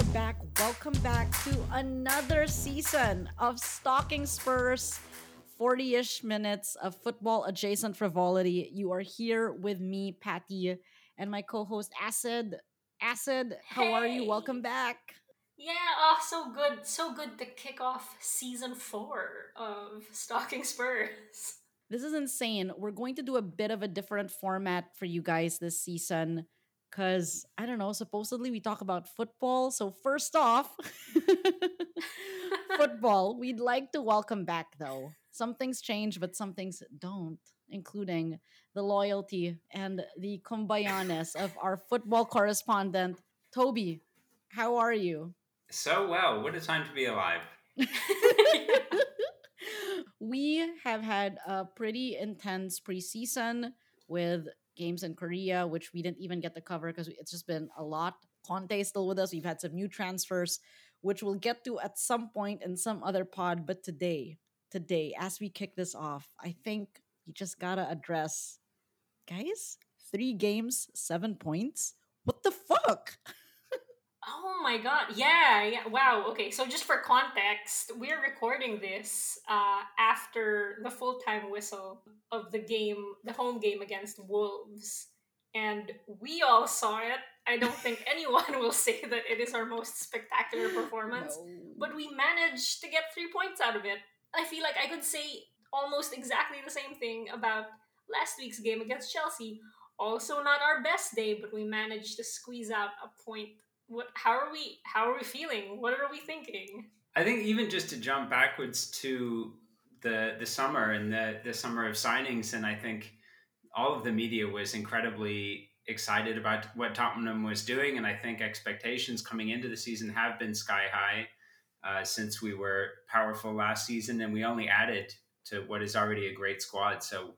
are back. Welcome back to another season of Stalking Spurs. 40 ish minutes of football adjacent frivolity. You are here with me, Patty, and my co host, Acid. Acid, how are you? Welcome back. Yeah, oh, so good. So good to kick off season four of Stalking Spurs. This is insane. We're going to do a bit of a different format for you guys this season because I don't know, supposedly we talk about football. So, first off, football, we'd like to welcome back though. Some things change, but some things don't, including the loyalty and the kumbayanes of our football correspondent, Toby. How are you? So well, what a time to be alive. we have had a pretty intense preseason with games in Korea, which we didn't even get to cover because it's just been a lot. Conte is still with us. We've had some new transfers, which we'll get to at some point in some other pod. But today, today, as we kick this off, I think we just gotta address, guys, three games, seven points. What the fuck? oh my god. Yeah, yeah. Wow. Okay, so just for context, we're recording this uh, after the full time whistle of the game, the home game against Wolves. And we all saw it. I don't think anyone will say that it is our most spectacular performance. No. but we managed to get three points out of it. I feel like I could say almost exactly the same thing about last week's game against Chelsea. Also, not our best day, but we managed to squeeze out a point. What? How are we? How are we feeling? What are we thinking? I think even just to jump backwards to the the summer and the the summer of signings, and I think all of the media was incredibly excited about what Tottenham was doing, and I think expectations coming into the season have been sky high uh, since we were powerful last season, and we only added to what is already a great squad. So,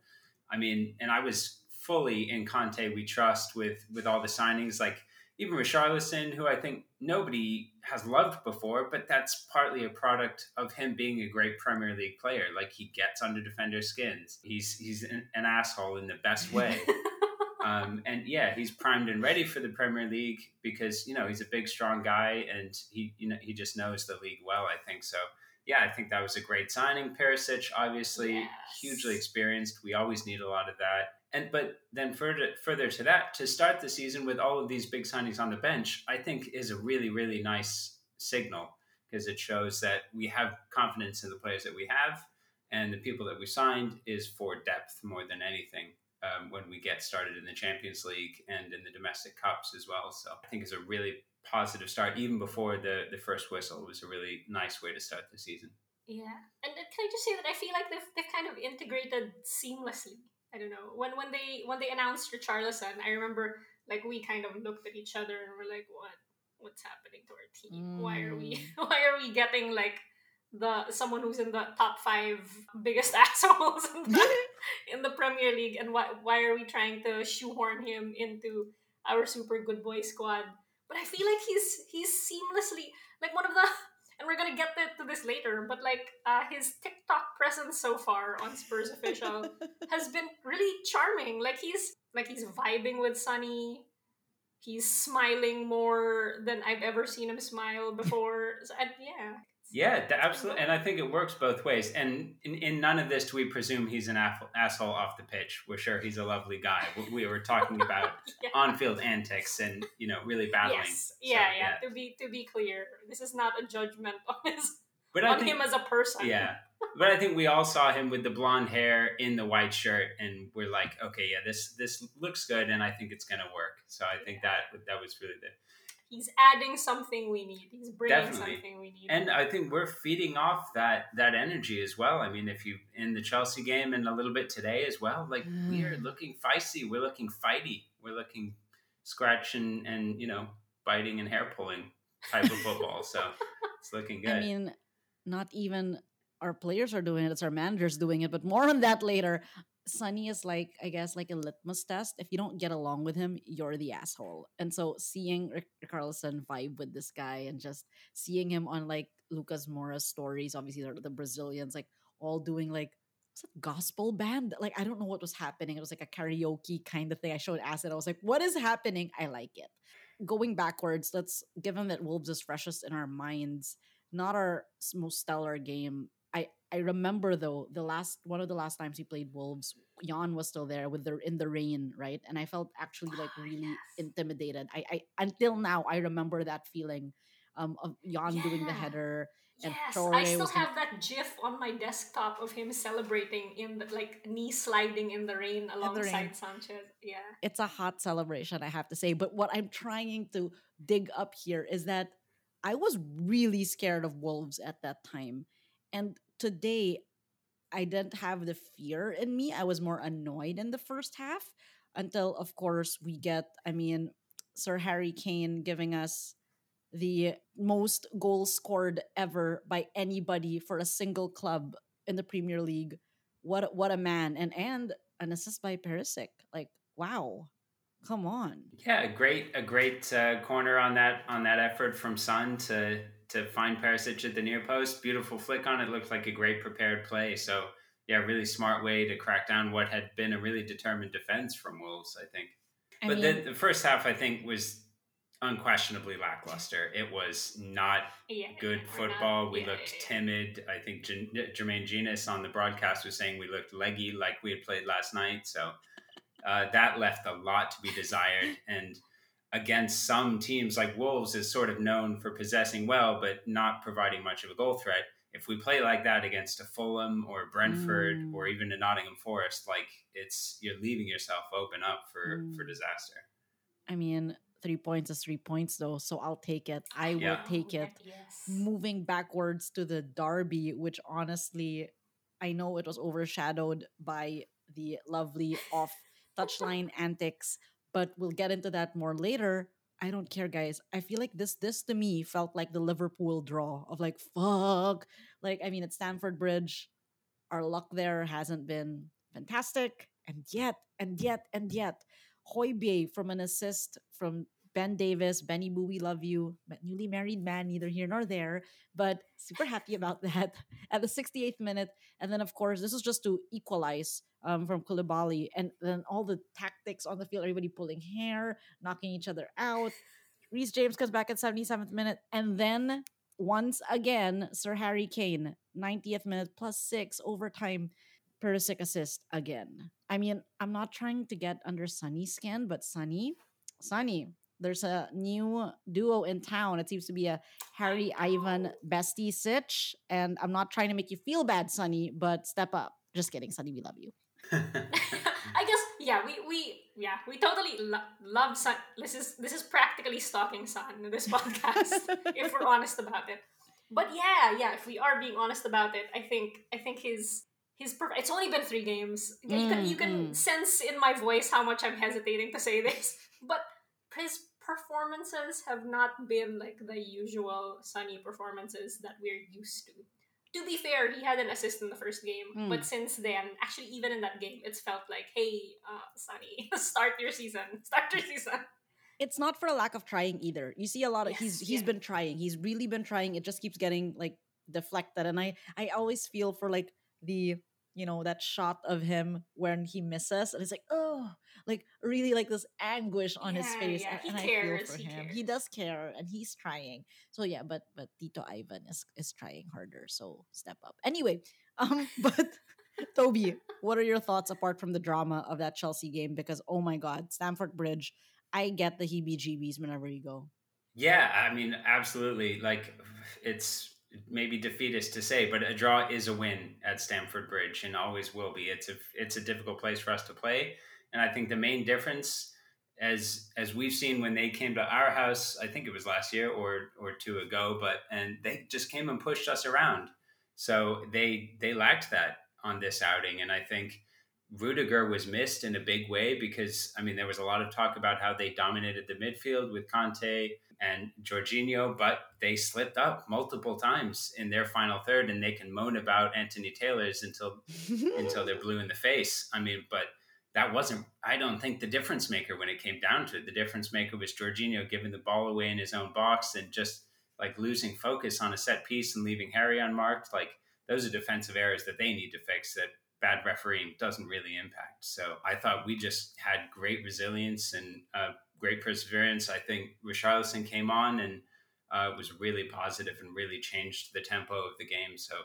I mean, and I was fully in Conte we trust with with all the signings, like even with Charlison, who I think nobody has loved before, but that's partly a product of him being a great Premier League player. Like he gets under defenders' skins. He's he's an, an asshole in the best way. um, and yeah, he's primed and ready for the Premier League because you know he's a big, strong guy, and he you know he just knows the league well. I think so. Yeah, I think that was a great signing. Perisic, obviously, Yes. hugely experienced. We always need a lot of that. And but then further further to that, to start the season with all of these big signings on the bench, I think is a really really nice signal because it shows that we have confidence in the players that we have, and the people that we signed is for depth more than anything. Um, when we get started in the Champions League and in the domestic cups as well, so I think it's a really positive start. Even before the the first whistle, it was a really nice way to start the season. Yeah, and can I just say that I feel like they've, they've kind of integrated seamlessly. I don't know when when they when they announced Richarlison, I remember like we kind of looked at each other and we're like, what what's happening to our team? Why are we why are we getting like the someone who's in the top five biggest assholes in the, Premier League, and why why are we trying to shoehorn him into our super good boy squad? But I feel like he's he's seamlessly like one of the and we're gonna get to, to this later, but like uh, his TikTok presence so far on Spurs official has been really charming. Like he's like he's vibing with Sunny. He's smiling more than I've ever seen him smile before. So, and yeah, Yeah, absolutely. And I think it works both ways. And in, in none of this do we presume he's an aff- asshole off the pitch. We're sure he's a lovely guy. We- We were talking about yeah. on-field antics and you know really battling. Yes, So, yeah, yeah, To be to be clear, this is not a judgment on his But on think, him as a person. yeah, but I think we all saw him with the blonde hair in the white shirt, and we're like, okay, yeah, this this looks good, and I think it's gonna work. So I think that that was really the he's adding something we need. He's bringing Definitely. something we need. And I think we're feeding off that that energy as well. I mean, if you in the Chelsea game and a little bit today as well, like we are Mm. looking feisty, we're looking fighty, we're looking scratch and and you know biting and hair pulling type of football. so it's looking good. I mean, not even our players are doing it, it's our managers doing it, but more on that later. Sunny is like, I guess, like a litmus test. If you don't get along with him, you're the asshole. And so seeing Rick Carlson vibe with this guy and just seeing him on like Lucas Moura's stories, obviously the Brazilians, like all doing like gospel band. Like I don't know what was happening. It was like a karaoke kind of thing. I showed Acid. I was like, what is happening? I like it. going backwards, let's give given that Wolves is freshest in our minds, not our most stellar game. I remember though the last one of the last times we played Wolves, Jan was still there with the in the rain, right? And I felt actually like really yes. intimidated. I, I until now I remember that feeling um of Jan doing the header and Yes, Traore I still gonna- have that GIF on my desktop of him celebrating in the like knee sliding in the rain alongside rain. Sanchez. Yeah. it's a hot celebration, I have to say. But what I'm trying to dig up here is that I was really scared of wolves at that time. And today, I didn't have the fear in me. I was more annoyed in the first half until, of course, we get, I mean, Sir Harry Kane giving us the most goals scored ever by anybody for a single club in the Premier League. What what a man and and an assist by Perisic. Like wow, come on. Yeah, a great a great uh, corner on that on that effort from Sun to to find Perisic at the near post. Beautiful flick on it. Looked like a great prepared play. So yeah, really smart way to crack down what had been a really determined defense from Wolves. I think. I but mean, the, the first half, I think, was unquestionably lackluster. It was not Yeah. good we're not- football. we yeah, looked yeah, timid. I think J- Jermaine Jenas on the broadcast was saying we looked leggy like we had played last night. So uh, that left a lot to be desired. And against some teams like Wolves is sort of known for possessing well, but not providing much of a goal threat. If we play like that against a Fulham or a Brentford Mm. or even a Nottingham Forest, like it's you're leaving yourself open up for for Mm. disaster. I mean, three points is three points though, so I'll take it. I will Yeah. take it. Yes. Moving backwards to the derby, which honestly, I know it was overshadowed by the lovely off touchline antics, but we'll get into that more later. I don't care, guys. I feel like this this to me felt like the Liverpool draw of like fuck. Like I mean, at Stamford Bridge, our luck there hasn't been fantastic, and yet, and yet, and yet, Højbjerg from an assist from Ben Davies, Benny Boo, we love you, newly married man, neither here nor there, but super happy about that at the 68th minute. And then, of course, this is just to equalize um, from Koulibaly. And then all the tactics on the field, everybody pulling hair, knocking each other out. Reece James comes back at 77th minute. And then, once again, Sir Harry Kane, 90th minute plus six overtime. Perisic assist again. I mean, I'm not trying to get under Sunny's skin, but Sunny, Sunny, there's a new duo in town. It seems to be a Harry Ivan bestie sitch. And I'm not trying to make you feel bad, Sunny, but step up. Just kidding, Sunny, we love you. I guess yeah, we we yeah we totally lo- love Sun. This is this is practically stalking Sun in this podcast if we're honest about it. But yeah, yeah, if we are being honest about it, I think I think his his perf- it's only been three games. Yeah, you can you can Mm, mm. sense in my voice how much I'm hesitating to say this, but his performances have not been like the usual Sunny performances that we're used to. To be fair, he had an assist in the first game, Mm. but since then, actually, even in that game, it's felt like, hey, uh, Sunny, start your season, start your season. it's not for a lack of trying either. You see a lot of he's Yes, he's yeah. been trying. He's really been trying. It just keeps getting like deflected. And I I always feel for like the you know that shot of him when he misses and it's like oh like really like this anguish on his face yeah, and, he and I feel for he him. He does care and he's trying. So yeah, but but Tito Ivan is is trying harder. So step up. Anyway, um but Toby, what are your thoughts apart from the drama of that Chelsea game? Because oh my God, Stamford Bridge, I get the heebie-jeebies whenever you go. Yeah, I mean, absolutely. Like, it's maybe defeatist to say, but a draw is a win at Stamford Bridge, and always will be. It's a it's a difficult place for us to play, and I think the main difference, as as we've seen when they came to our house, I think it was last year or or two ago, but and they just came and pushed us around. So they they lacked that on this outing, and I think. Rudiger was missed in a big way because I mean there was a lot of talk about how they dominated the midfield with Kanté and Jorginho, but they slipped up multiple times in their final third, and they can moan about Anthony Taylor's until until they're blue in the face. I mean, but that wasn't I don't think the difference maker when it came down to it. The difference maker was Jorginho giving the ball away in his own box and just like losing focus on a set piece and leaving Harry unmarked. Like those are defensive errors that they need to fix that bad refereeing doesn't really impact. So I thought we just had great resilience and uh, great perseverance. I think Richarlison came on and uh, was really positive and really changed the tempo of the game. So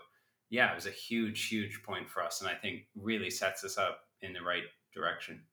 yeah, it was a huge, huge point for us, and I think really sets us up in the right direction.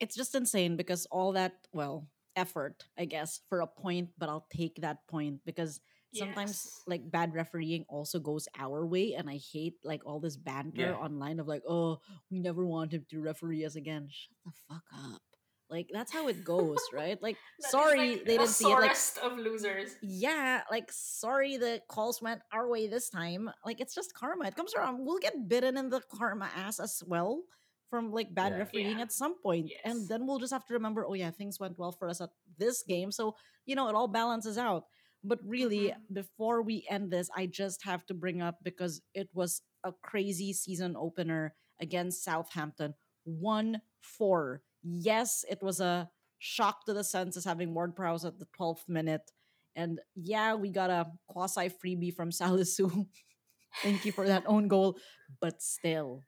It's just insane because all that well effort, I guess, for a point, but I'll take that point because sometimes Yes. like bad refereeing also goes our way and i hate like all this banter Yeah. online of like oh we never want him to referee us again shut the fuck up like that's how it goes right like sorry like, they the didn't see it like sorest of losers. yeah like sorry the calls went our way this time like it's just karma it comes around we'll get bitten in the karma ass as well from like bad Yeah. refereeing Yeah. at some point Yes. and then we'll just have to remember oh yeah things went well for us at this game so you know it all balances out but really Mhm. before we end this i just have to bring up because it was a crazy season opener against southampton 1-4 yes it was a shock to the senses having ward prowse at the 12th minute and yeah, we got a quasi freebie from Salisu. Thank you for that own goal. But still,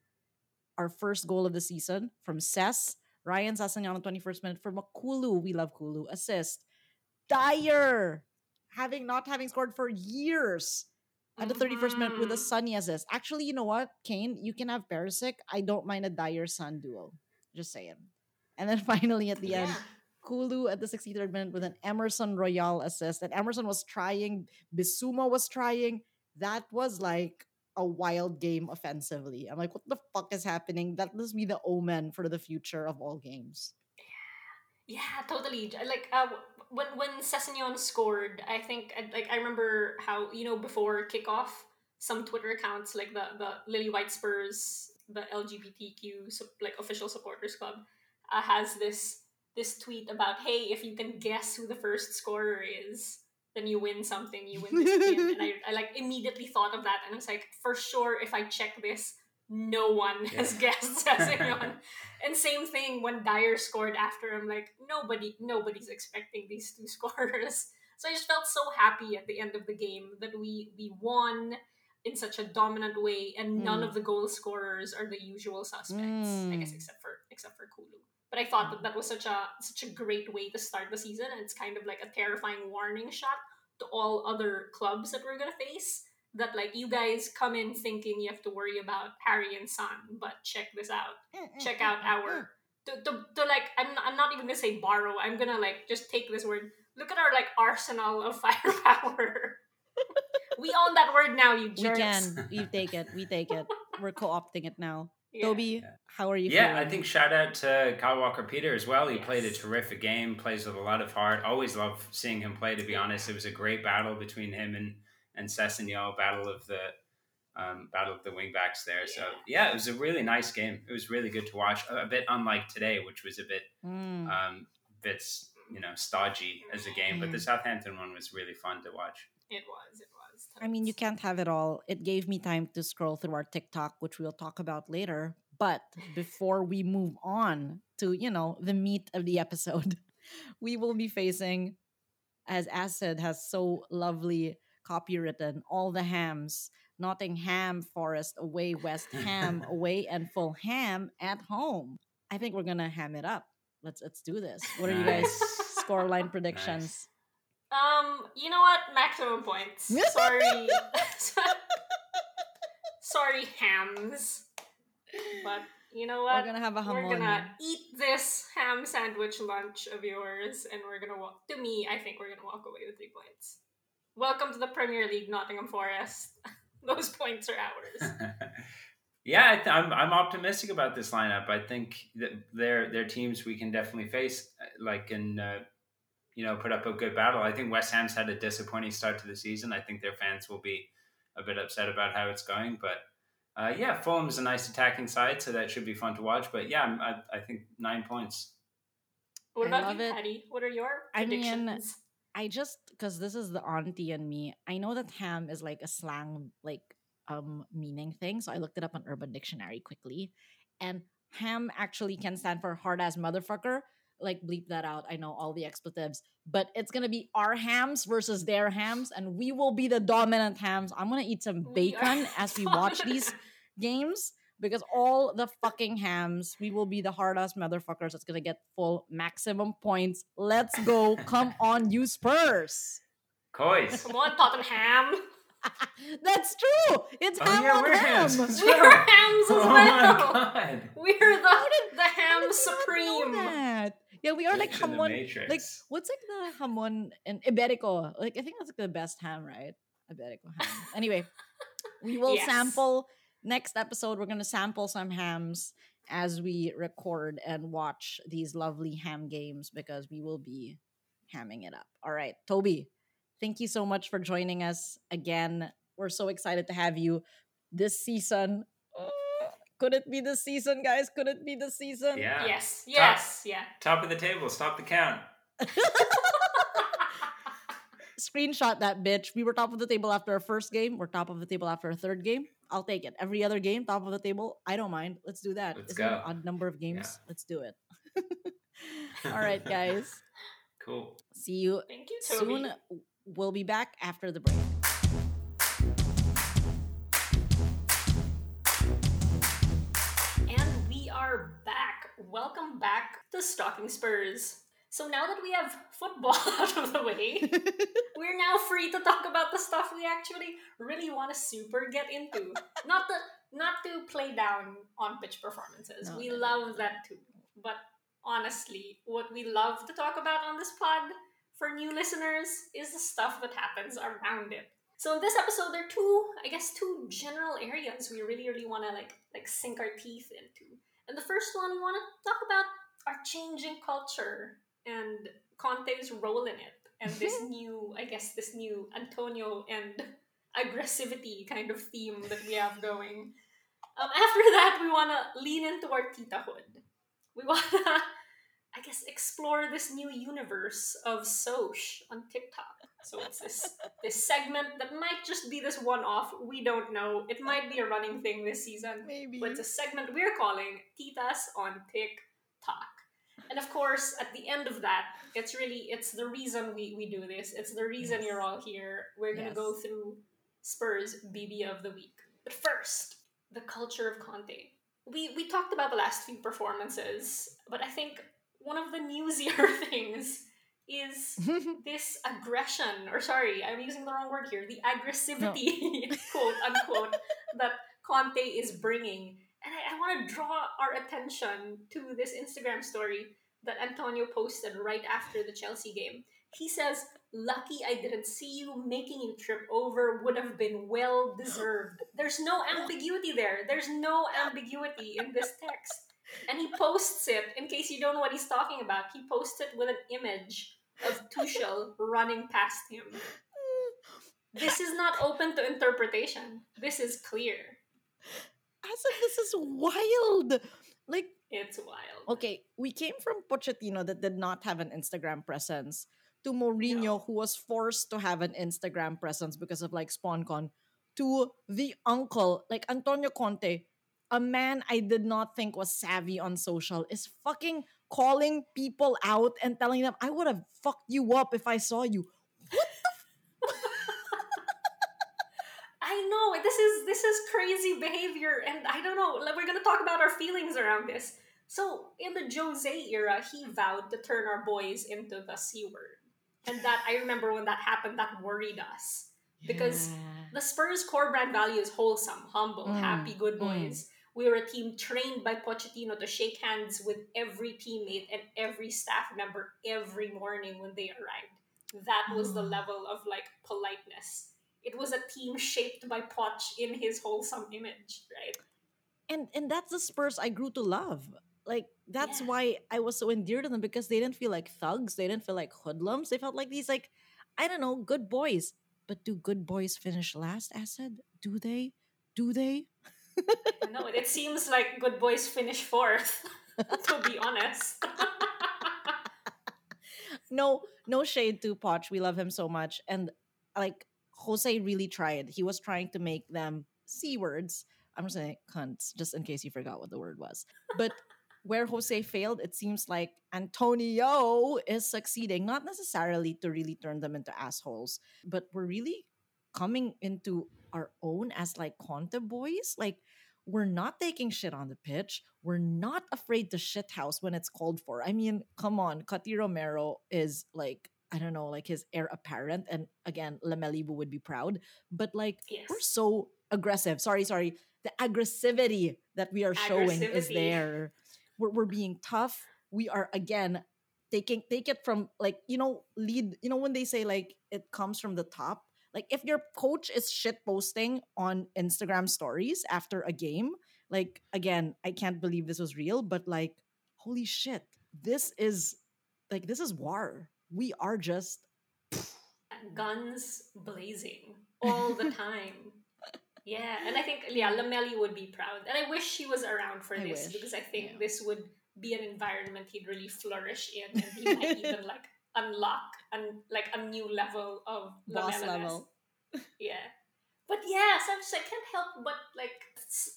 our first goal of the season from Ses, Ryan Sessegnon on the 21st minute from a Kulu. We love Kulu. Assist. Dier, having not having scored for years at the 31st minute with a Mhm. Sunny assist. Actually, you know what, Kane? You can have Perisic. I don't mind a Dier Sun duo. Just saying. And then finally at the end, Yeah. Kulu at the 63rd minute with an Emerson Royal assist. And Emerson was trying, Bissouma was trying. That was like a wild game offensively. I'm like, what the fuck is happening? That must be the omen for the future of all games. Yeah, totally. Like uh, when when Sessegnon scored, I think like I remember how you know before kickoff, some Twitter accounts like the the Lily White Spurs, the LGBTQ like official supporters club, uh, has this this tweet about hey, if you can guess who the first scorer is, then you win something. You win this pin. and I, I like immediately thought of that, and I was like, for sure, if I check this, no one has Yeah. guessed Sessegnon. And same thing when Dier scored after. I'm like, nobody, nobody's expecting these two scorers. So I just felt so happy at the end of the game that we we won in such a dominant way, and none Mm. of the goal scorers are the usual suspects. I guess Mm. except for except for Kulu. But I thought that mm. that was such a such a great way to start the season, and it's kind of like a terrifying warning shot to all other clubs that we're gonna face. That like you guys come in thinking you have to worry about Harry and Son, but check this out mm, check mm, out our to, to, to like I'm not, I'm not even gonna say borrow i'm gonna like just take this word look at our like arsenal of firepower we own that word now you We can. We take it. We take it. We're co-opting it now. Yeah. Toby, Yeah. how are you Yeah, feeling? I think shout out to Kyle Walker Peter as well. He played a terrific game, plays with a lot of heart. Always love seeing him play, to be honest. It was a great battle between him and, and Sessegnon, battle of the um, battle of the wingbacks there. So yeah, it was a really nice game. It was really good to watch. A, a bit unlike today, which was a bit Mm. um, bits you know stodgy as a game, but the Mm. Southampton one was really fun to watch. it was it was I mean, you can't have it all. It gave me time to scroll through our TikTok, which we'll talk about later. But before we move on to, you know, the meat of the episode, we will be facing, as Acid has so lovely copywritten, all the hams. Nottingham Forest away, West Ham away, and Fulham at home. I think we're gonna ham it up. Let's let's do this. What are you guys' Nice. scoreline predictions? Um you know what? Maximum points. Sorry. Sorry hams. But you know what? We're gonna have a we're gonna eat this ham sandwich lunch of yours and we're gonna walk to me i think we're gonna walk away with three points. Welcome to the premier league nottingham forest. Those points are ours. Yeah, I th- I'm I'm optimistic about this lineup. I think that they're they're teams we can definitely face, uh, like in uh, you know put up a good battle. I think West Ham's had a disappointing start to the season. I think their fans will be a bit upset about how it's going, but uh, yeah, Fulham's a nice attacking side, so that should be fun to watch. But yeah, I'm- I, I think nine points. what about you it. patty what are your predictions? I mean, I just because this is the auntie and me. I know that ham is like a slang like um meaning thing, so I looked it up on Urban Dictionary quickly, and ham actually can stand for hard ass motherfucker. Like bleep that out. I know all the expletives, but it's gonna be our hams versus their hams, and we will be the dominant hams. I'm gonna eat some We bacon as we watch these games. because all the fucking hams, we will be the hard ass motherfuckers that's gonna get full maximum points. Let's go. Come on, you Spurs. Coys. Come on, Tottenham. That's true. It's Oh, ham yeah, on we're ham. hams We're well. hams as oh well. my god. We're the, the ham did know supreme. That? Yeah, we are like Glitch in the hamon. Like what's like the hamon and iberico? Like I think that's like the best ham, right? Iberico ham. anyway, we will Yes. sample next episode. We're gonna sample some hams as we record and watch these lovely ham games because we will be hamming it up. All right, Toby, thank you so much for joining us again. We're so excited to have you this season. Could it be the season, guys? Could it be the season? yeah. Yes, yes, yeah. Top of the table. Stop the count. Screenshot that bitch. We were top of the table after our first game. We're top of the table after our third game. I'll take it. Every other game, top of the table. I don't mind. Let's do that. Let's Isn't an go. odd number of games? Yeah. Let's do it. All right, guys. Cool. See you Thank you, Toby. soon. We'll be back after the break. Welcome back to Stalking Spurs. So now that we have football out of the way, we're now free to talk about the stuff we actually really want to super get into. Not the not to play down on pitch performances. No, we no, love no. that too. But honestly, what we love to talk about on this pod for new listeners is the stuff that happens around it. So in this episode, there are two, I guess, two general areas we really, really want to like like sink our teeth into. And the first one, we want to talk about our changing culture and Conte's role in it, and this new, I guess, this new Antonio and aggressivity kind of theme that we have going. Um, after that, we want to lean into our titahood. We want to, I guess, explore this new universe of Soch on TikTok. So it's this this segment that might just be this one off. We don't know. It might be a running thing this season. Maybe. But it's a segment we're calling Titas on TikTok. And of course, at the end of that, it's really it's the reason we, we do this. It's the reason Yes. you're all here. We're gonna Yes. go through Spurs BB of the week. But first, the culture of Conte. We we talked about the last few performances, but I think one of the newsier things is this aggression, or sorry, I'm using the wrong word here, the aggressivity, quote unquote, that Conte is bringing. And I, I want to draw our attention to this Instagram story that Antonio posted right after the Chelsea game. He says, Lucky I didn't see you. Making you trip over would have been well deserved. There's no ambiguity there. There's no ambiguity in this text. And he posts it, in case you don't know what he's talking about, he posts it with an image of Tuchel running past him. This is not open to interpretation. This is clear. As if this is wild. Like, It's wild. okay, we came from Pochettino that did not have an Instagram presence to Mourinho, who was forced to have an Instagram presence because of like SpawnCon, to the uncle, like Antonio Conte, a man I did not think was savvy on social, is fucking calling people out and telling them, I would have fucked you up if I saw you. I know this is this is crazy behavior, and I don't know. Like, we're gonna talk about our feelings around this. So in the Jose era, he vowed to turn our boys into the c word, and that I remember when that happened, that worried us. Because The Spurs' core brand value is wholesome, humble, Mm, happy, good mm. We were a team trained by Pochettino to shake hands with every teammate and every staff member every morning when they arrived. That was the Mm. level of like politeness. It was a team shaped by Poch in his wholesome image, right? and and that's the Spurs I grew to love. Like that's Yeah. why I was so endeared to them because they didn't feel like thugs, they didn't feel like hoodlums. They felt like these like I don't know, good boys. But do good boys finish last, Asad? Do they? Do they? It. It seems like good boys finish fourth, to be honest. No, no shade to Poch. We love him so much. And like Jose really tried. He was trying to make them C words. I'm just saying cunts, just in case you forgot what the word was. But where Jose failed, it seems like Antonio is succeeding, not necessarily to really turn them into assholes, but we're really coming into our own as like Conte boys. Like we're not taking shit on the pitch. We're not afraid to shit house when it's called for. I mean, come on, Cuti Romero is like I don't know, like his heir apparent, and again, Lamelibu would be proud. But like, Yes. we're so aggressive. Sorry, sorry. The aggressivity that we are showing is there. We're we're being tough. We are again taking take it from like you know lead. You know when they say like it comes from the top. Like if your coach is shit posting on Instagram stories after a game, like again, I can't believe this was real, but like holy shit, this is like this is war. We are just guns blazing all the time. yeah, and I think yeah, Lamela would be proud, and I wish he was around for I this wish, because I think yeah. this would be an environment he'd really flourish in, and he might even like unlock and like a new level of boss level. Yeah. But yeah, sometimes I can't help but like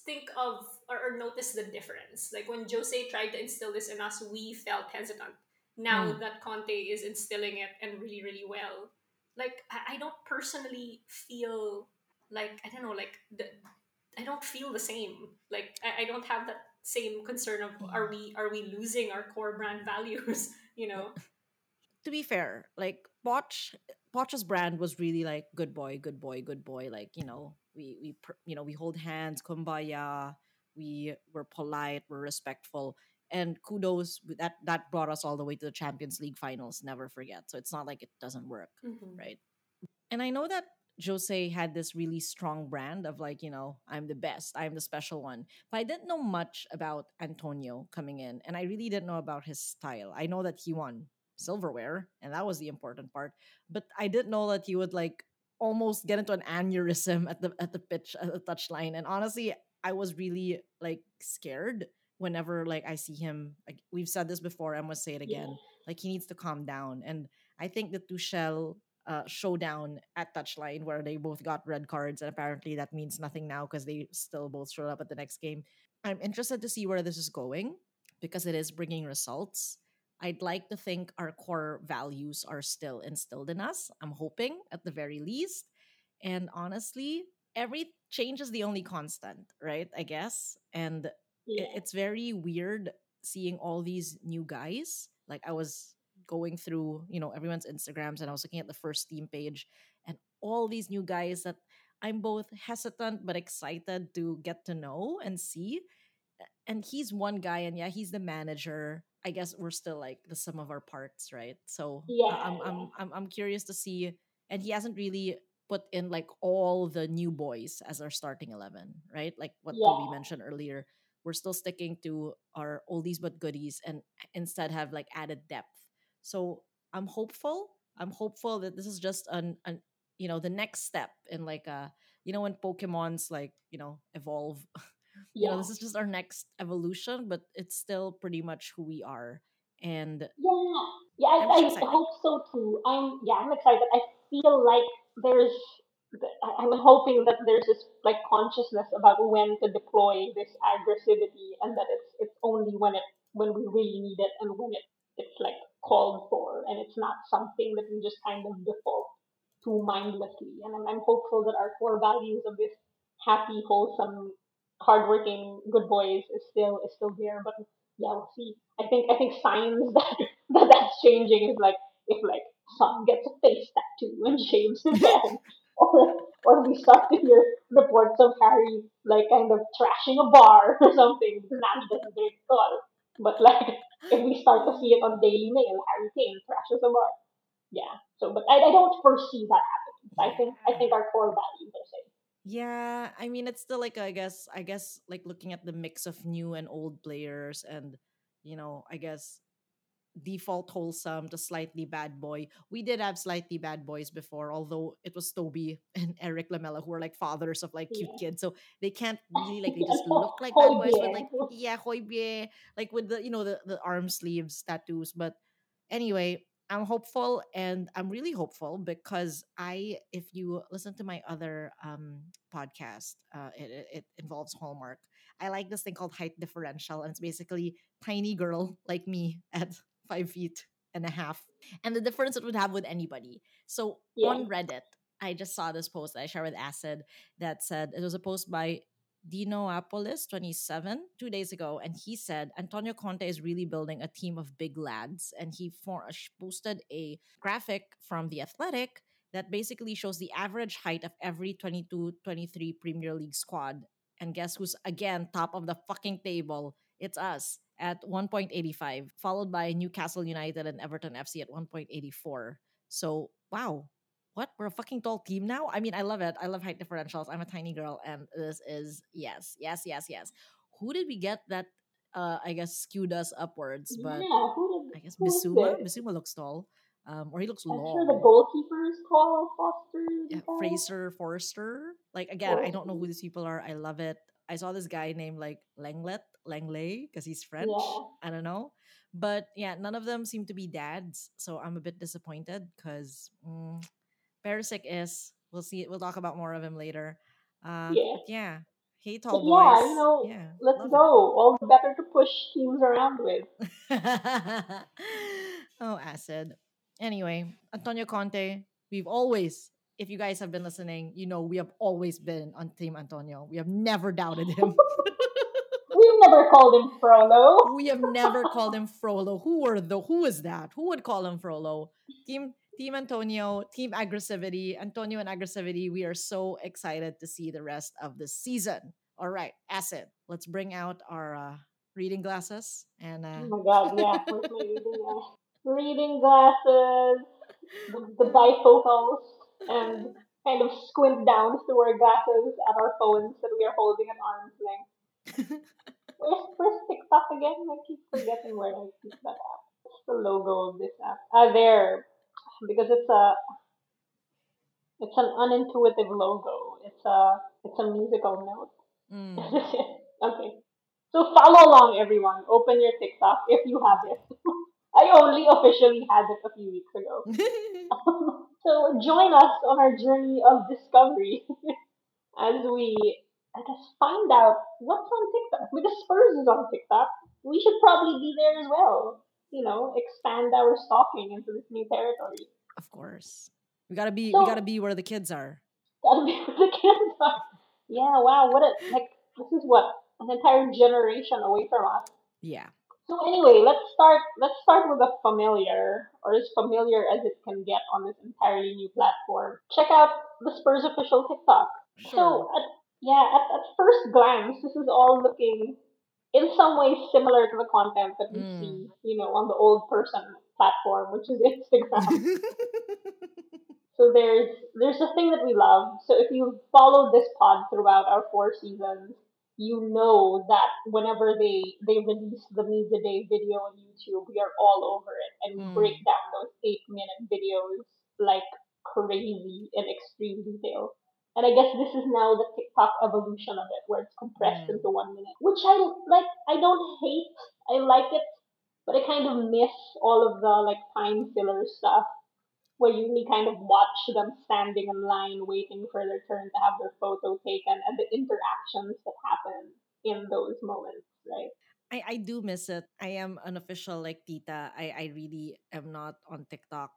think of or, or notice the difference. Like when Jose tried to instill this in us, we felt hesitant. Now Mm. that Conte is instilling it and really, really well, like I, I don't personally feel like I don't know, like the, I don't feel the same. Like I, I don't have that same concern of are we are we losing our core brand values? You know? To be fair, like Poch, Poch's brand was really like good boy, good boy, good boy. Like you know, we we you know we hold hands, kumbaya. We were polite, we're respectful, and kudos that that brought us all the way to the Champions League finals. Never forget. So it's not like it doesn't work, Mhm. right? And I know that Jose had this really strong brand of like you know I'm the best, I'm the special one. But I didn't know much about Antonio coming in, and I really didn't know about his style. I know that he won silverware, and that was the important part. But I didn't know that he would like almost get into an aneurysm at the at the pitch at the touchline. And honestly, I was really like scared whenever like I see him. Like we've said this before, I must say it Yeah. again. Like he needs to calm down. And I think the Tuchel uh, showdown at touchline where they both got red cards, and apparently that means nothing now because they still both showed up at the next game. I'm interested to see where this is going because it is bringing results. I'd like to think our core values are still instilled in us. I'm hoping at the very least. And honestly, every change is the only constant, right? I guess. And Yeah. it's very weird seeing all these new guys. Like I was going through, you know, everyone's Instagrams and I was looking at the first team page and all these new guys that I'm both hesitant but excited to get to know and see. And he's one guy and yeah, he's the manager. I guess we're still like the sum of our parts, right? So uh, Yeah, I- I'm, I'm I'm I'm curious to see and he hasn't really put in like all the new boys as our starting 11 right like what Toby Yeah. mentioned earlier we're still sticking to our oldies but goodies and instead have like added depth so i'm hopeful i'm hopeful that this is just an, an you know the next step in like a you know when pokemon's like you know evolve you know Yeah. this is just our next evolution but it's still pretty much who we are and Yeah, yeah, I, I, hope so too. I'm yeah, I'm excited. I feel like there's, I'm hoping that there's this like consciousness about when to deploy this aggressivity, and that it's it's only when it when we really need it and when it it's like called for, and it's not something that we just kind of default to mindlessly. And I'm, I'm hopeful that our core values of this happy, wholesome, hardworking good boys is still is still there, but yeah, we'll see. I think I think signs that, that that's changing is like if like Son gets a face tattoo and shaves his head, or or we start to hear reports of Harry like kind of trashing a bar or something. Because doesn't drink at all. But like if we start to see it on Daily Mail, Harry Kane trashes a bar. Yeah. So, but I, I don't foresee that happening. I think I think our core values are safe. Yeah, I mean it's still like I guess I guess like looking at the mix of new and old players and you know, I guess default wholesome to slightly bad boy. We did have slightly bad boys before, although it was Toby and Erik Lamela who were like fathers of like cute Yeah. kids. So they can't really like they just look like bad boys with like yeah, Højbjerg, like with the you know the, the arm sleeves tattoos. But anyway, I'm hopeful and I'm really hopeful because I, if you listen to my other um podcast, uh, it, it, involves Hallmark. I like this thing called height differential, and it's basically tiny girl like me at five feet and a half, and the difference it would have with anybody. So Yeah. on Reddit, I just saw this post that I shared with Acid that said it was a post by Dinoapolis 27 two days ago, and he said Antonio Conte is really building a team of big lads. And he for, uh, posted a graphic from The Athletic that basically shows the average height of every 22 23 Premier League squad. And guess who's again top of the fucking table? It's us at 1.85, followed by Newcastle United and Everton FC at 1.84. So, wow, what? We're a fucking tall team now? I mean, I love it. I love height differentials. I'm a tiny girl, and this is yes, yes, yes, yes. Who did we get that? Uh, I guess skewed us upwards, but yeah, who did, I guess Bisuma. it? Looks tall, um, or he looks I'm long. sure the goalkeeper is tall, Forster. Yeah. Fraser Forster. Like again, I don't know who these people are. I love it. I saw this guy named like Langlet, Langley, because he's French. Yeah. I don't know. But yeah, none of them seem to be dads. So I'm a bit disappointed because mm, Perisic is. We'll see. We'll talk about more of him later. Uh, Yeah. yeah. Hey, But tall yeah, you know, yeah, let's go. All the better to push teams around with. oh, acid. Anyway, Antonio Conte, we've always, if you guys have been listening, you know we have always been on Team Antonio. We have never doubted him. We've never called him Frollo. we have never called him Frollo. Who were the who is that? Who would call him Frollo? Team Team Antonio, Team Aggressivity, Antonio and Aggressivity. We are so excited to see the rest of the season. All right, Acid. Let's bring out our uh, reading glasses and uh, Oh my god, yeah. Reading, reading glasses, the, the bifocals, and kind of squint down through our glasses at our phones that we are holding at arm's length. Where's, where's TikTok again? I keep forgetting where I keep that app. What's the logo of this app? Ah, there. Because it's a it's an unintuitive logo. It's a it's a musical note. mm. okay. So follow along, everyone. Open your TikTok if you have it. I only officially had it a few weeks ago. so join us on our journey of discovery as we I guess find out what's on TikTok. Because Spurs is on TikTok. We should probably be there as well. You know, expand our stalking into this new territory. of course, we gotta be. So- we gotta be where the kids are. Gotta be with the kids. are. yeah, wow, what a like this is what an entire generation away from us. Yeah. So anyway, let's start. Let's start with a familiar, or as familiar as it can get on this entirely new platform. Check out the Spurs official TikTok. Sure. So at, yeah, at, at first glance, this is all looking in some ways similar to the content that we Mm. see, you know, on the old person platform, which is Instagram. So there's there's a thing that we love. So if you follow this pod throughout our four seasons, you know that whenever they they release the Media Day video on YouTube, we are all over it and we Mm. break down those eight minute videos like crazy in extreme detail. And I guess this is now the TikTok evolution of it, where it's compressed Mm. into one minute, which I like. I don't hate. I like it, but I kind of miss all of the like time filler stuff where you kind of watch them standing in line waiting for their turn to have their photo taken and the interactions that happen in those moments, right? I, I do miss it. I am an official like Tita. I, I really am not on TikTok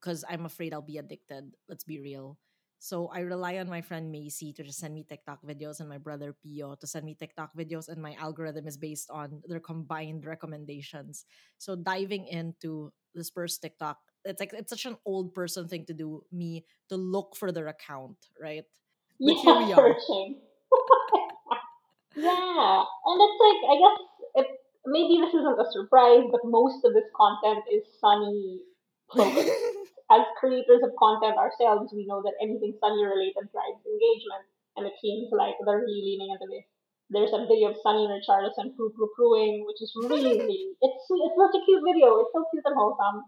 because I'm afraid I'll be addicted. Let's be real. So I rely on my friend Macy to just send me TikTok videos and my brother Pio to send me TikTok videos and my algorithm is based on their combined recommendations. So diving into this Spurs TikTok, it's like it's such an old person thing to do, me to look for their account, right? But here we yeah, are. yeah, and it's like I guess it maybe this isn't a surprise, but most of this content is Sunny. As creators of content ourselves, we know that anything Sunny related drives engagement, and it seems like they're really leaning into this. There's a video of Sunny and Richarlison poo poo pooing, which is really, really it's. It's such a cute video. It's so cute and wholesome.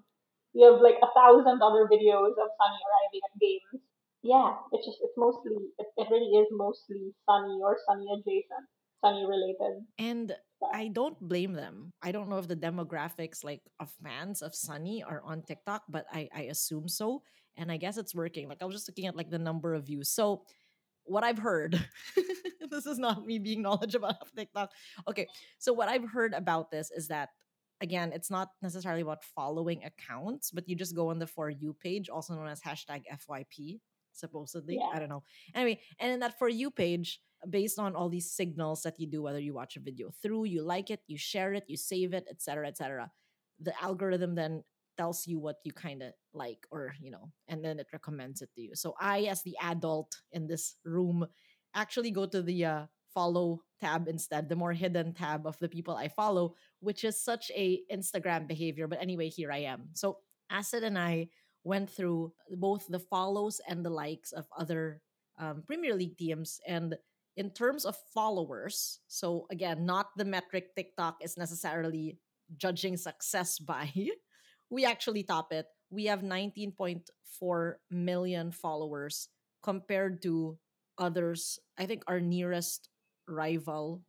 We have like a thousand other videos of Sunny arriving at games. Yeah, it's just it's mostly it, it really is mostly Sunny or Sunny adjacent, Sunny related. And I don't blame them. I don't know if the demographics like of fans of Sunny are on TikTok, but I, I assume so. And I guess it's working. Like I was just looking at like the number of views. So what I've heard, this is not me being knowledgeable of TikTok. Okay. So what I've heard about this is that again, it's not necessarily about following accounts, but you just go on the For You page, also known as hashtag FYP. Supposedly. Yeah. I don't know. Anyway, and in that for you page, based on all these signals that you do, whether you watch a video through, you like it, you share it, you save it, etc., etc. The algorithm then tells you what you kind of like, or you know, and then it recommends it to you. So I, as the adult in this room, actually go to the uh, follow tab instead, the more hidden tab of the people I follow, which is such a Instagram behavior. But anyway, here I am. So Acid and I went through both the follows and the likes of other um, Premier League teams. And in terms of followers, so again, not the metric TikTok is necessarily judging success by, we actually top it. We have 19.4 million followers compared to others. I think our nearest rival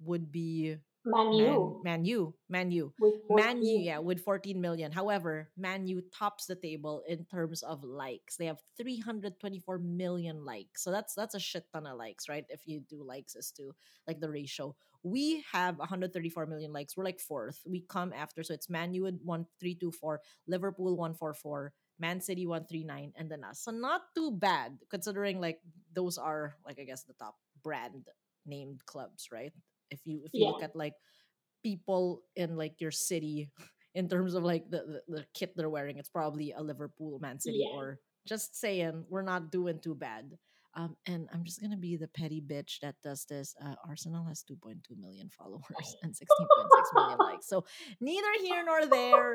would be Man U. Man, Man U. Man U. with Man U, 14. yeah, with 14 million. However, Man U tops the table in terms of likes. They have 324 million likes. So that's that's a shit ton of likes, right? If you do likes as to like the ratio. We have 134 million likes. We're like fourth. We come after. So it's Man U with 1324, Liverpool 144, Man City 139, and then us. So not too bad considering like those are like I guess the top brand named clubs, right? If you if you look at like people in like your city in terms of like the, the, the kit they're wearing, it's probably a Liverpool, Man City, Yeah. or just saying we're not doing too bad. Um, and I'm just gonna be the petty bitch that does this. Uh, Arsenal has 2.2 million followers and 16.6 million likes. So neither here nor there.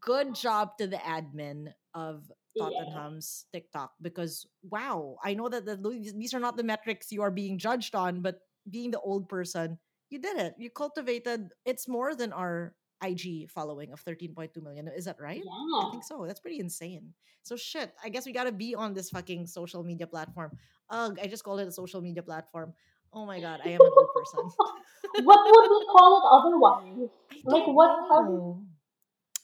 Good job to the admin of Yeah. Tottenham's TikTok because wow, I know that the, these are not the metrics you are being judged on, but being the old person, you did it. You cultivated. It's more than our IG following of 13.2 million. Is that right? I think so. That's pretty insane. So shit. I guess we gotta be on this fucking social media platform. Ugh, I just called it a social media platform. Oh my god, I am an old person. What would we call it otherwise? Like, what- know.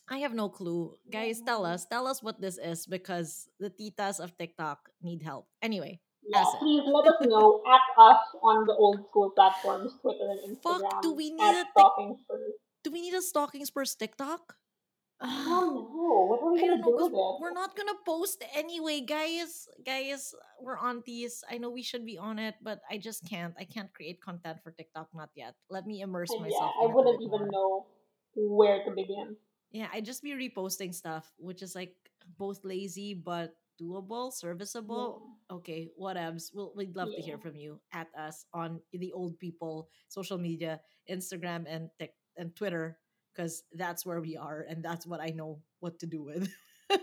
I have no clue. Guys, tell us. Tell us what this is because the titas of TikTok need help. Anyway, Yeah, please let us know at us on the old school platforms, Twitter and Instagram. Fuck, do we need a Stalking Spurs. do we need a stalking spurs TikTok? I don't know. What are we I gonna don't know do 'cause with it? we're not gonna post anyway, guys. Guys, we're aunties. I know we should be on it, but I just can't. I can't create content for TikTok not yet. Let me immerse uh, And myself. yeah, I in it a wouldn't even more. know where to begin. Yeah, I just be reposting stuff, which is like both lazy but doable, serviceable. Okay, whatevs. We'll, we'd love to hear from you at us on the old people social media, Instagram and Tik and Twitter, because that's where we are, and that's what I know what to do with.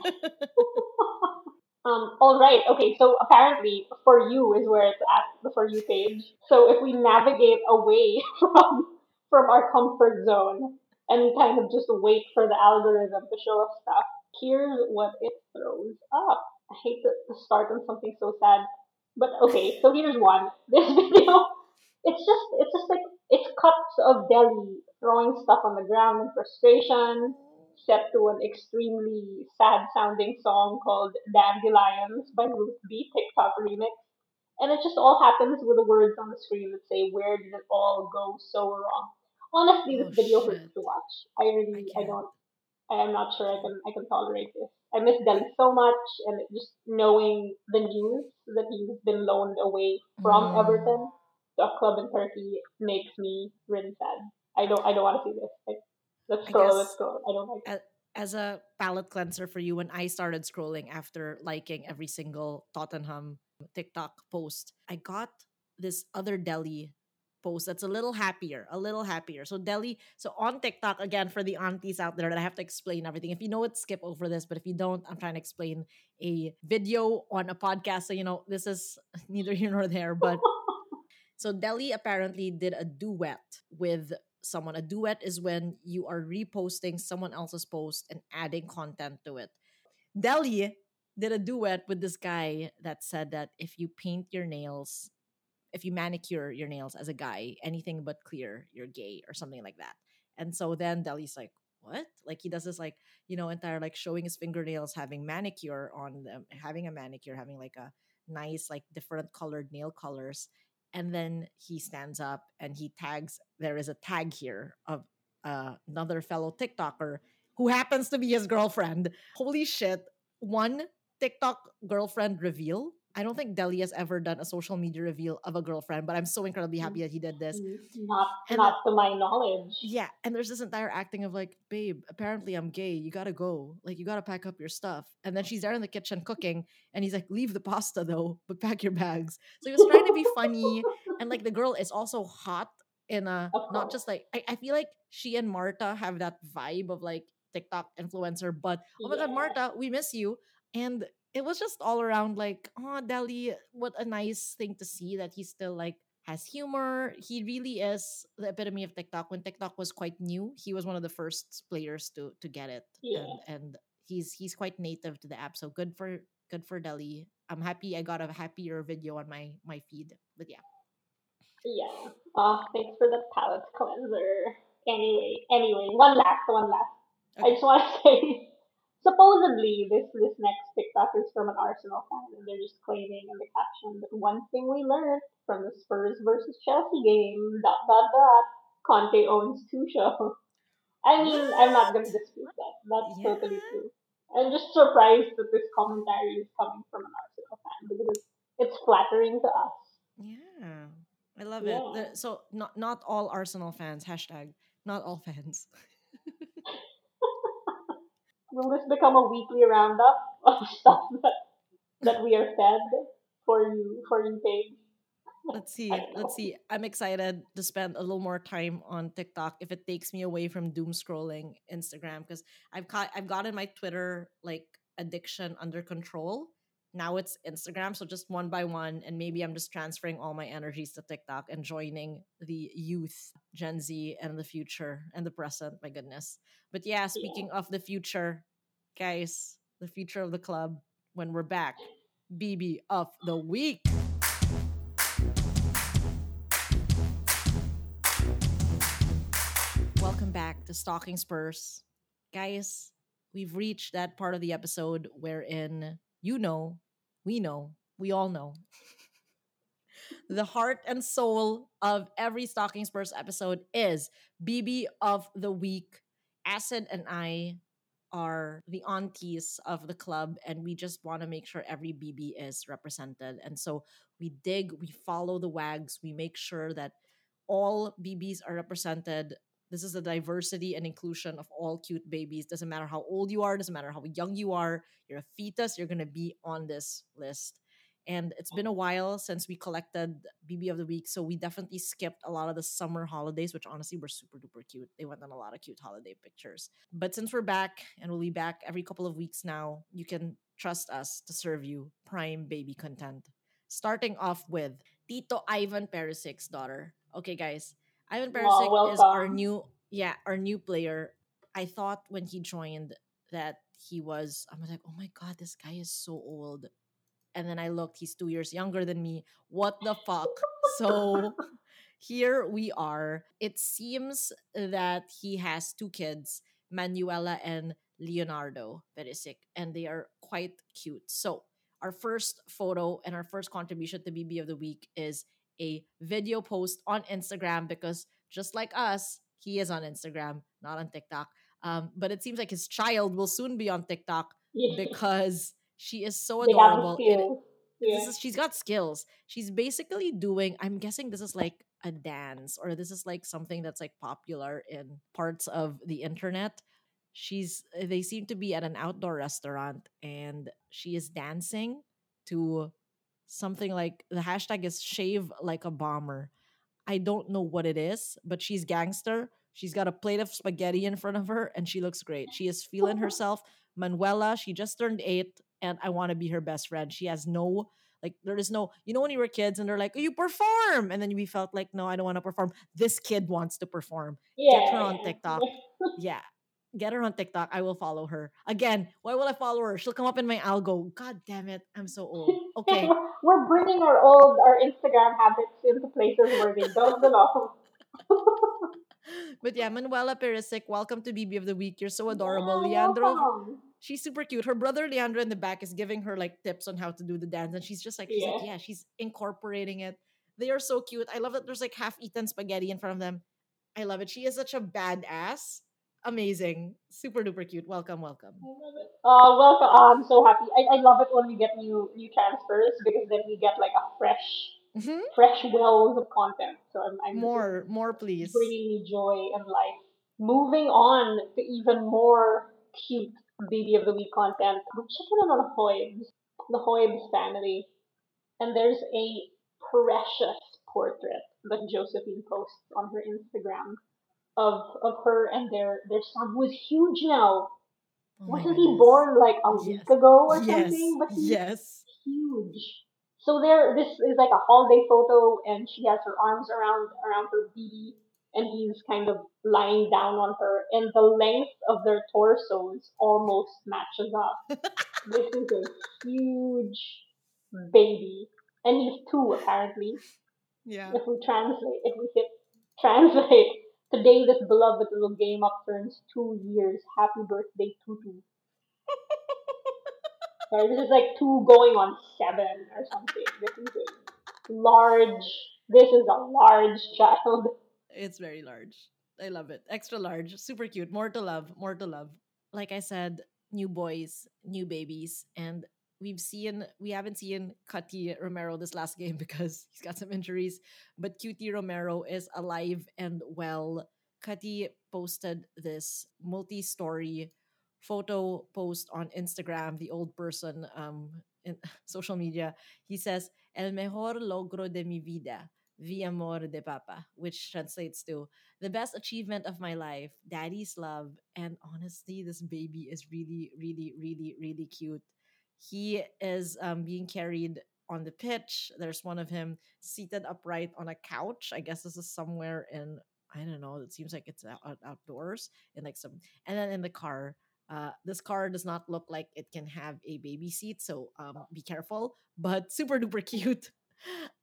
Um, all right. Okay. So apparently, for you is where it's at the for you page. So if we navigate away from from our comfort zone and kind of just wait for the algorithm to show us stuff, here's what it throws up. I hate to, to start on something so sad, but okay. So here's one. This video, it's just it's just like it's cuts of Dele throwing stuff on the ground in frustration set to an extremely sad sounding song called Dandelions by Ruth B. TikTok remix. And it just all happens with the words on the screen that say, Where did it all go so wrong? Honestly, this Oh, video shit. hurts to watch. I really, I, can't. don't, I am not sure I can, I can tolerate this. I miss Dele so much, and just knowing the news that he's been loaned away from Mm. Everton to a club in Turkey makes me really sad. I don't, I don't want to see this. Like, let's scroll, let's scroll. I don't like it. as a palate cleanser for you when I started scrolling after liking every single Tottenham TikTok post, I got this other Dele post that's a little happier, a little happier. So Dele, so on TikTok again for the aunties out there that I have to explain everything. If you know it, skip over this. But if you don't, I'm trying to explain a video on a podcast. So you know this is neither here nor there. But so Dele apparently did a duet with someone. A duet is when you are reposting someone else's post and adding content to it. Dele did a duet with this guy that said that if you paint your nails, if you manicure your nails as a guy, anything but clear, you're gay or something like that. And so then Dele's like, what? Like he does this like, you know, entire like showing his fingernails, having manicure on them, having a manicure, having like a nice, like different colored nail colors. And then he stands up and he tags, there is a tag here of uh, another fellow TikToker who happens to be his girlfriend. Holy shit. One TikTok girlfriend reveal I don't think Dele has ever done a social media reveal of a girlfriend, but I'm so incredibly Mm. happy that he did this. Not And not to my knowledge. Yeah, and there's this entire acting of like, babe, apparently I'm gay. You gotta go. Like, you gotta pack up your stuff. And then she's there in the kitchen cooking, and he's like, leave the pasta though, but pack your bags. So he was trying to be funny, and like the girl is also hot in a not just like I, I feel like she and Marta have that vibe of like TikTok influencer, but oh my god, Marta, we miss you. And it was just all around like, oh Dele, what a nice thing to see that he still like has humor. He really is the epitome of TikTok. When TikTok was quite new, he was one of the first players to to get it. Yeah. And and he's he's quite native to the app. So good for good for Dele. I'm happy I got a happier video on my my feed. But yeah. Yeah. Uh, thanks for the palate cleanser. Anyway, anyway, one last, one last. I just want to say, supposedly this this next TikTok is from an Arsenal fan, and they're just claiming in the caption that one thing we learned from the Spurs versus Chelsea game, dot dot dot, Conte owns Tuchel. I mean, I'm not gonna dispute that. That's Yeah. totally true. I'm just surprised that this commentary is coming from an Arsenal fan because it's, it's flattering to us. Yeah. I love Yeah. it. So not not all Arsenal fans, hashtag not all fans. Will this become a weekly roundup of stuff that, that we are fed for you for you page? Let's see. I don't know. Let's see. I'm excited to spend a little more time on TikTok if it takes me away from doom scrolling Instagram because I've caught I've gotten my Twitter like addiction under control. Now it's Instagram, so just one by one, and maybe I'm just transferring all my energies to TikTok and joining the youth, Gen Z, and the future and the present. My goodness. But yeah, speaking of the future, guys, the future of the club when we're back, BB of the week. Welcome back to Stalking Spurs. Guys, we've reached that part of the episode wherein you know, we know, we all know. the heart and soul of every Stalking Spurs episode is BB of the week. Acid and I are the aunties of the club, and we just want to make sure every BB is represented. And so we dig, we follow the wags, we make sure that all BBs are represented. This is the diversity and inclusion of all cute babies. Doesn't matter how old you are, doesn't matter how young you are, you're a fetus, you're going to be on this list. And it's been a while since we collected BB of the week, so we definitely skipped a lot of the summer holidays, which honestly were super duper cute. They went on a lot of cute holiday pictures. But since we're back and we'll be back every couple of weeks now, you can trust us to serve you prime baby content. Starting off with Tito Ivan Perisic's daughter. Okay, guys. Ivan Perisic is our new yeah, our new player. I thought when he joined that he was I'm like, oh my god, this guy is so old. And then I looked, he's two years younger than me. What the fuck? So here we are. It seems that he has two kids, Manuela and Leonardo Perisic, and they are quite cute. So our first photo and our first contribution to BB of the week is a video post on Instagram because just like us, he is on Instagram, not on TikTok. Um, but it seems like his child will soon be on TikTok because she is so adorable. It- Yeah. is she's got skills. She's basically doing. I'm guessing this is like a dance or this is like something that's like popular in parts of the internet. She's they seem to be at an outdoor restaurant and she is dancing to something like the hashtag is shave like a bomber. I don't know what it is, but she's gangster. She's got a plate of spaghetti in front of her and she looks great. She is feeling herself. Manuela, she just turned eight and I want to be her best friend. She has no, like, there is no, you know, when you were kids and they're like, oh, you perform. And then we felt like, no, I don't want to perform. This kid wants to perform. yeah, Get her on. TikTok. Yeah. Get her on TikTok. I will follow her. Again, why will I follow her? She'll come up in my algo. God damn it. I'm so old. Okay. We're- We're bringing our old our Instagram habits into places where they don't belong. but yeah, Manuela Perisic, welcome to BB of the Week. You're so adorable. Yeah, Leandro, welcome. she's super cute. Her brother Leandro in the back is giving her like tips on how to do the dance, and she's just like, she's like, Yeah. yeah, she's incorporating it. They are so cute. I love that there's like half-eaten spaghetti in front of them. I love it. She is such a badass. Amazing, super duper cute. Welcome, welcome. I love it. Uh, welcome. Uh, I'm so happy. I, I love it when we get new new transfers because then we get like a fresh Mhm. fresh wells of content. So I'm, I'm More, more, please. bringing me joy and life. Moving on to even more cute baby of the week content. We're checking in on Hoybs, the Hoybs family, and there's a precious portrait that Josephine posts on her Instagram of of her and their their son who is huge now. Oh Wasn't he born like a Yes. week ago or Yes, something? But he's yes. huge. So there, this is like a holiday photo, and she has her arms around around her baby, and he's kind of lying down on her, and the length of their torsos almost matches up. this is a huge baby, and he's two apparently. Yeah. If we translate, if we hit translate, today this beloved little game up turns two years. Happy birthday, Tutu. Sorry, this is like two going on seven or something. This is a large. This is a large child. It's very large. I love it. Extra large, super cute. More to love, more to love. Like I said, new boys, new babies, and we've seen we haven't seen Cuti Romero this last game because he's got some injuries, but Cuti Romero is alive and well. Cuti posted this multi-story photo post on Instagram, the old person um in social media. He says, El mejor logro de mi vida, vi amor de papa, which translates to the best achievement of my life, daddy's love. And honestly, this baby is really, really, really, really cute. He is um, being carried on the pitch. There's one of him seated upright on a couch. I guess this is somewhere in, I don't know, it seems like it's out, out- outdoors in like some, and then in the car. Uh, this car does not look like it can have a baby seat, so um, be careful. But super duper cute.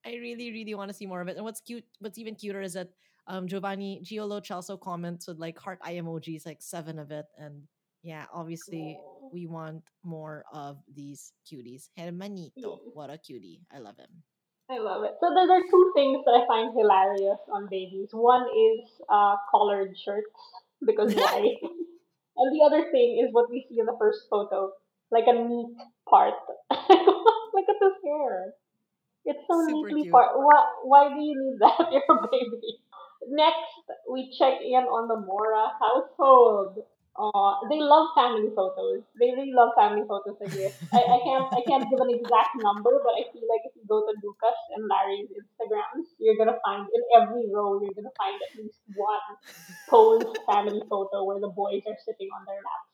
I really, really want to see more of it. And what's cute, what's even cuter is that um, Giovani Lo Celso comments with like heart eye emojis, like seven of it. And yeah, obviously we want more of these cuties. Hermanito, what a cutie. I love him. I love it. So there are two things that I find hilarious on babies. One is uh, collared shirts because why? and the other thing is what we see in the first photo, like a neat part. Look at this hair. It's so Super neatly cute. part. Why, why do you need that? You're a baby. Next, we check in on the Moura household. Uh, they love family photos. They really love family photos this. I, I can't I can't give an exact number, but I feel like if you go to Lucas and Larry's Instagrams, you're gonna find in every row you're gonna find at least one posed family photo where the boys are sitting on their laps.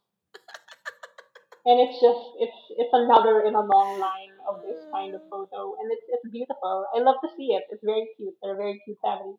And it's just it's it's another in a long line of this kind of photo, and it's it's beautiful. I love to see it. It's very cute. They're a very cute family.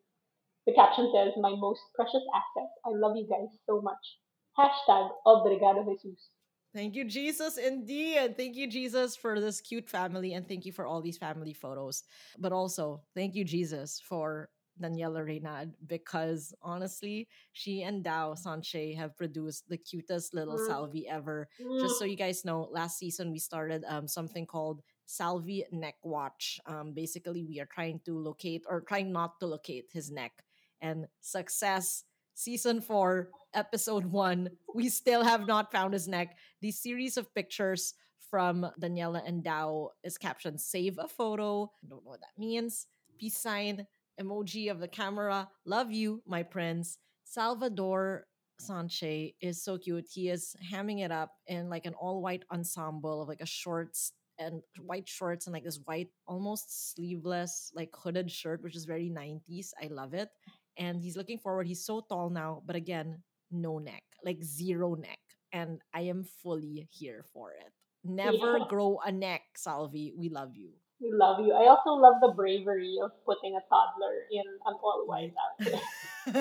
The caption says, "My most precious asset. I love you guys so much." Hashtag Obrigado Jesus. Thank you, Jesus, indeed. And thank you, Jesus, for this cute family. And thank you for all these family photos. But also, thank you, Jesus, for Daniela Reynad, because honestly, she and Dao Sanchez have produced the cutest little Mm. salvi ever. Just so you guys know, last season we started um, something called Salvi Neck Watch. Um, basically, we are trying to locate or trying not to locate his neck. And success, season four, episode one, we still have not found his neck. The series of pictures from Daniela and Dao is captioned Save a photo. I don't know what that means. Peace sign, emoji of the camera. Love you, my prince. Salvador Sanchez is so cute. He is hamming it up in like an all white ensemble of like a shorts and white shorts and like this white, almost sleeveless, like hooded shirt, which is very 90s. I love it. And he's looking forward. He's so tall now, but again, no neck, like zero neck. And I am fully here for it. Never Yeah. grow a neck, Salvi. We love you. We love you. I also love the bravery of putting a toddler in an all white outfit.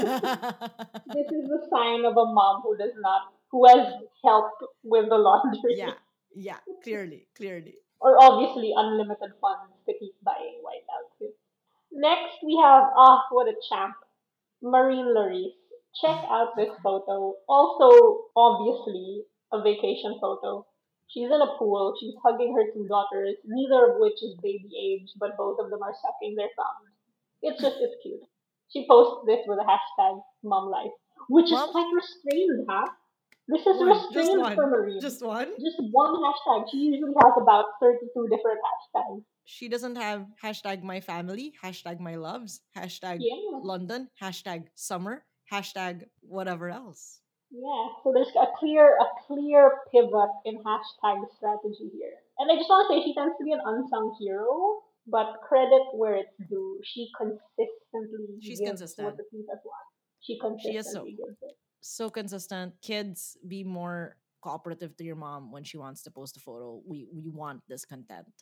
This is the sign of a mom who does not, who has helped with the laundry. yeah, yeah, clearly, clearly. Or obviously unlimited funds to keep buying white outfits. Next, we have, ah, what a champ, Marine Lloris. Check out this photo. Also, obviously, a vacation photo. She's in a pool. She's hugging her two daughters, neither of which is baby age, but both of them are sucking their thumbs. It's just, it's cute. She posts this with a hashtag mom life. which is Mom? quite restrained, huh? This is One, restrained for Marie. Just one. Just one hashtag. She usually has about 32 different hashtags. She doesn't have hashtag my family, hashtag my loves, hashtag Yeah. London, hashtag summer, hashtag whatever else. Yeah. So there's a clear a clear pivot in hashtag strategy here. And I just want to say she tends to be an unsung hero, but credit where it's mm-hmm. due. She consistently She's gives consistent. what the want. She She is so- consistently gives it. So consistent. Kids, be more cooperative to your mom when she wants to post a photo. We we want this content.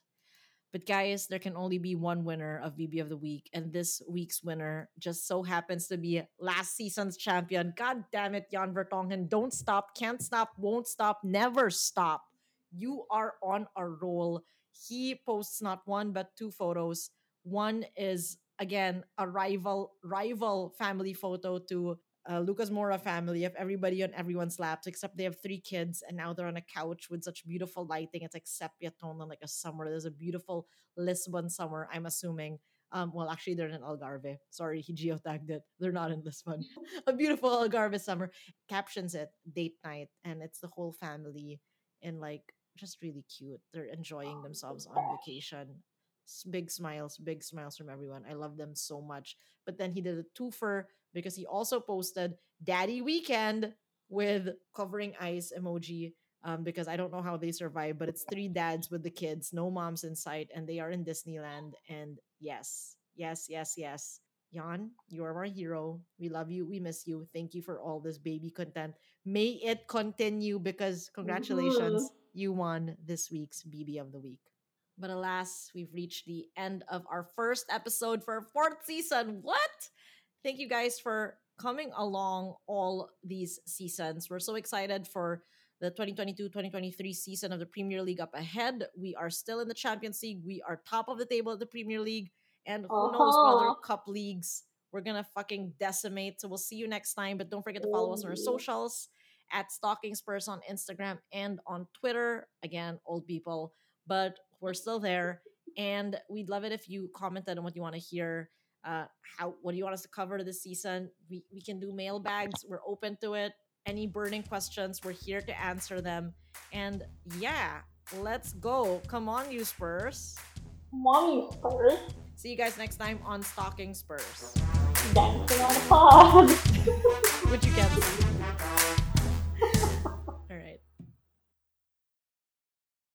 But guys, there can only be one winner of BB of the week, and this week's winner just so happens to be last season's champion. God damn it, Jan Vertonghen! Don't stop, can't stop, won't stop, never stop. You are on a roll. He posts not one but two photos. One is again a rival rival family photo to uh, Lucas Moura family of everybody on everyone's laps, except they have three kids, and now they're on a couch with such beautiful lighting. It's like sepia tone and like a summer. There's a beautiful Lisbon summer, I'm assuming. Um, well, actually, they're in Algarve. Sorry, he geotagged it. They're not in Lisbon. a beautiful Algarve summer. Captions it date night, and it's the whole family in like just really cute. They're enjoying themselves on vacation. Big smiles, big smiles from everyone. I love them so much. But then he did a twofer because he also posted Daddy Weekend with covering eyes emoji. Um, because I don't know how they survive, but it's three dads with the kids, no moms in sight, and they are in Disneyland. And yes, yes, yes, yes. Jan, you are our hero. We love you. We miss you. Thank you for all this baby content. May it continue because congratulations, you won this week's BB of the Week. But alas, we've reached the end of our first episode for our fourth season. What? Thank you guys for coming along all these seasons. We're so excited for the 2022-2023 season of the Premier League up ahead. We are still in the Champions League. We are top of the table at the Premier League. And who knows what other Uh-huh. cup leagues we're gonna fucking decimate. So we'll see you next time. But don't forget to follow us on our socials at Stalking Spurs on Instagram and on Twitter. Again, old people, but we're still there. And we'd love it if you commented on what you want to hear. Uh, how what do you want us to cover this season? We we can do mailbags. We're open to it. Any burning questions, we're here to answer them. And yeah, let's go. Come on, you Spurs. Mommy Spurs See you guys next time on Stalking Spurs, dancing on the pod. which you can see.